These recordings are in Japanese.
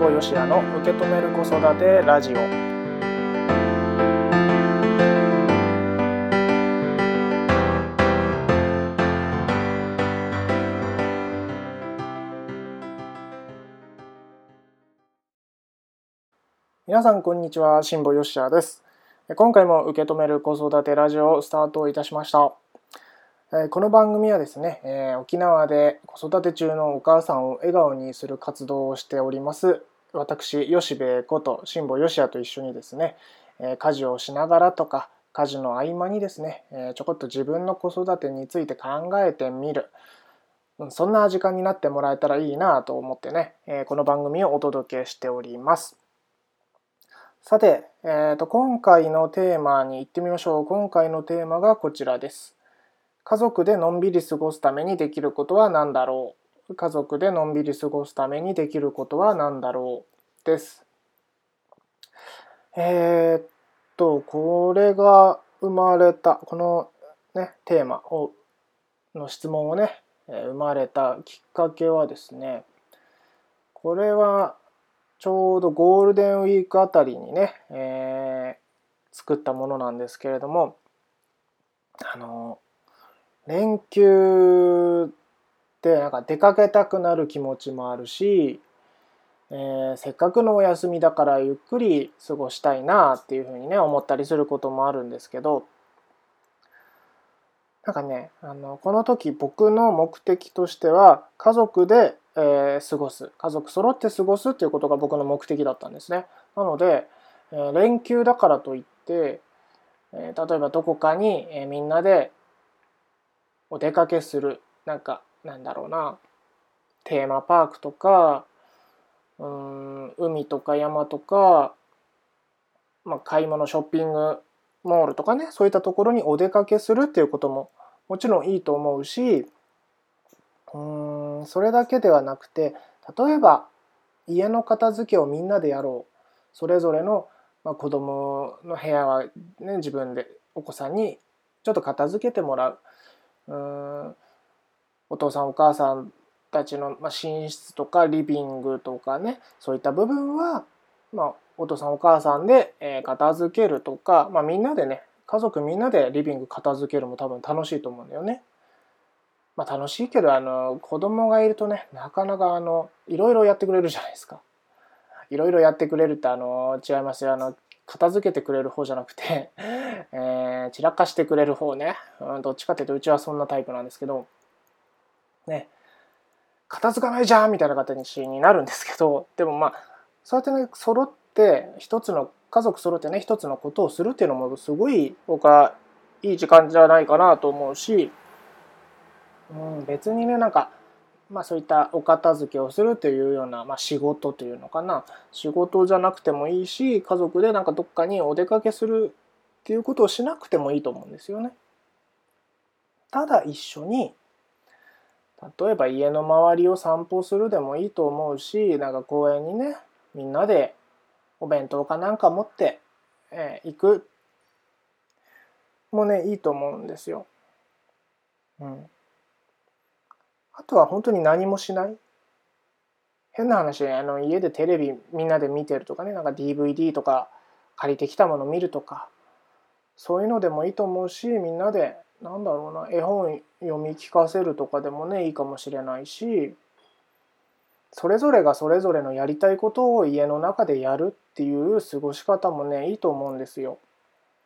保よしやの受け止める子育てラジオ。皆さんこんにちは。辛坊よしやです。今回も受け止める子育てラジオをスタートいたしました。この番組はですね沖縄で子育て中のお母さんを笑顔にする活動をしております。私吉部こと辛坊よしやと一緒にですね家事をしながらとか家事の合間にですねちょこっと自分の子育てについて考えてみるそんな時間になってもらえたらいいなと思ってねこの番組をお届けしておりますさて、えーと、今回のテーマに行ってみましょう。今回のテーマがこちらです。家族でのんびり過ごすためにできることは何だろう家族でのんびり過ごすためにできることは何だろうです。えー、っと、これが生まれた、このね、テーマをの質問をね、生まれたきっかけはですね、これはちょうどゴールデンウィークあたりにね、えー、作ったものなんですけれどもあの連休ってなんか出かけたくなる気持ちもあるし、えー、せっかくのお休みだからゆっくり過ごしたいなっていうふうにね思ったりすることもあるんですけどなんかねあのこの時僕の目的としては家族でえー、過ごす。家族揃って過ごすっていうことが僕の目的だったんですね。なので、えー、連休だからといって、えー、例えばどこかに、えー、みんなでお出かけする。なんかなんだろうな。テーマパークとかうん海とか山とか、まあ、買い物ショッピングモールとかねそういったところにお出かけするっていうことももちろんいいと思うしうんそれだけではなくて例えば家の片付けをみんなでやろう。それぞれの、まあ、子供の部屋は、ね、自分でお子さんにちょっと片付けてもらう。うんお父さんお母さんたちの、ま、寝室とかリビングとかねそういった部分は、まあ、お父さんお母さんで、え、片付けるとか、まあ、みんなでね家族みんなでリビング片付けるも多分楽しいと思うんだよね。まあ、楽しいけどあの子供がいるとねなかなかあのいろいろやってくれるじゃないですか。いろいろやってくれるってあの違いますよあの片付けてくれる方じゃなくて、えー、散らかしてくれる方ね、うん、どっちかっていうとうちはそんなタイプなんですけどね片付かないじゃんみたいな形になるんですけどでもまあそうやってね揃って一つの家族揃ってね一つのことをするっていうのもすごい僕はいい時間じゃないかなと思うしうん、別にねなんか、まあ、そういったお片付けをするというような、まあ、仕事というのかな仕事じゃなくてもいいし家族でなんかどっかにお出かけするっていうことをしなくてもいいと思うんですよね。ただ一緒に例えば家の周りを散歩するでもいいと思うしなんか公園にねみんなでお弁当かなんか持って、えー、行くもねいいと思うんですよ。うん、あとは本当に何もしない。変な話、あの家でテレビみんなで見てるとかね、なんか DVD とか借りてきたもの見るとか、そういうのでもいいと思うし、みんなで、なんだろうな、絵本読み聞かせるとかでもね、いいかもしれないし、それぞれがそれぞれのやりたいことを家の中でやるっていう過ごし方もね、いいと思うんですよ。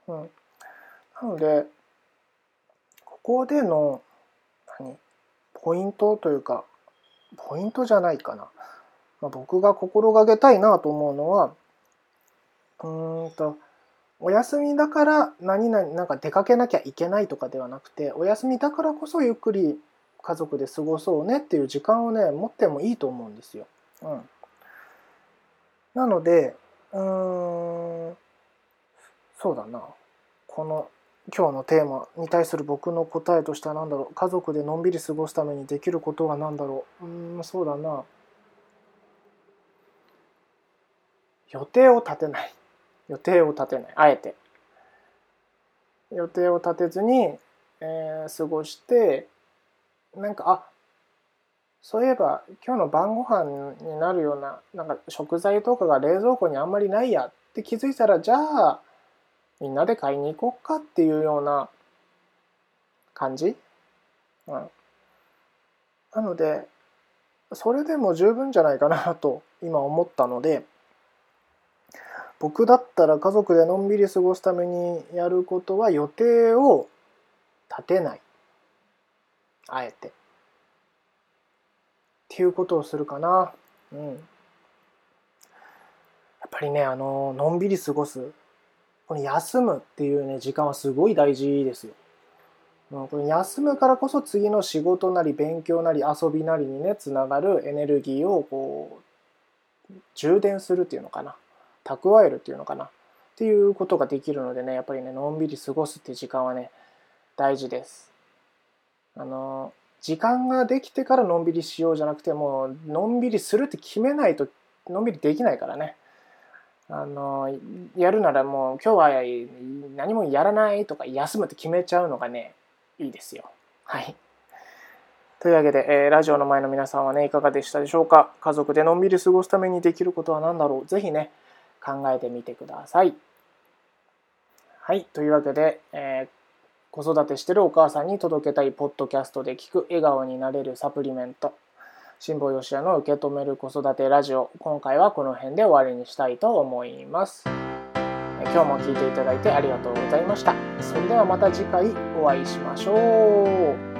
うん。なので、ここでの、何？ポイントというかポイントじゃないかな、まあ、僕が心がけたいなと思うのはうーんとお休みだから何々なんか出かけなきゃいけないとかではなくてお休みだからこそゆっくり家族で過ごそうねっていう時間をね持ってもいいと思うんですよ。うん、なのでうーんそうだな。この今日のテーマに対する僕の答えとしては何だろう。家族でのんびり過ごすためにできることは何だろう。うんそうだな。予定を立てない。予定を立てない。あえて。予定を立てずに、えー、過ごしてなんかあそういえば今日の晩ご飯になるようななんか食材とかが冷蔵庫にあんまりないやって気づいたらじゃあみんなで買いに行こっかっていうような感じ、うん、なのでそれでも十分じゃないかなと今思ったので僕だったら家族でのんびり過ごすためにやることは予定を立てない。あえて。っていうことをするかな。うん。やっぱりねあののんびり過ごす。この休むっていうね時間はすごい大事ですよ。休むからこそ次の仕事なり勉強なり遊びなりにねつながるエネルギーをこう充電するっていうのかな。蓄えるっていうのかなっていうことができるのでねやっぱりねのんびり過ごすって時間はね大事です。あの時間ができてからのんびりしようじゃなくてもうのんびりするって決めないとのんびりできないからね。あのやるならもう今日は何もやらないとか休むって決めちゃうのがねいいですよ。はい。というわけで、えー、ラジオの前の皆さんはねいかがでしたでしょうか？家族でのんびり過ごすためにできることは何だろう？ぜひね考えてみてください。はい。というわけで、えー、子育てしてるお母さんに届けたいポッドキャストで聞く笑顔になれるサプリメント。辛坊よしやの受け止める子育てラジオ。今回はこの辺で終わりにしたいと思います。今日も聴いていただいてありがとうございました。それではまた次回お会いしましょう。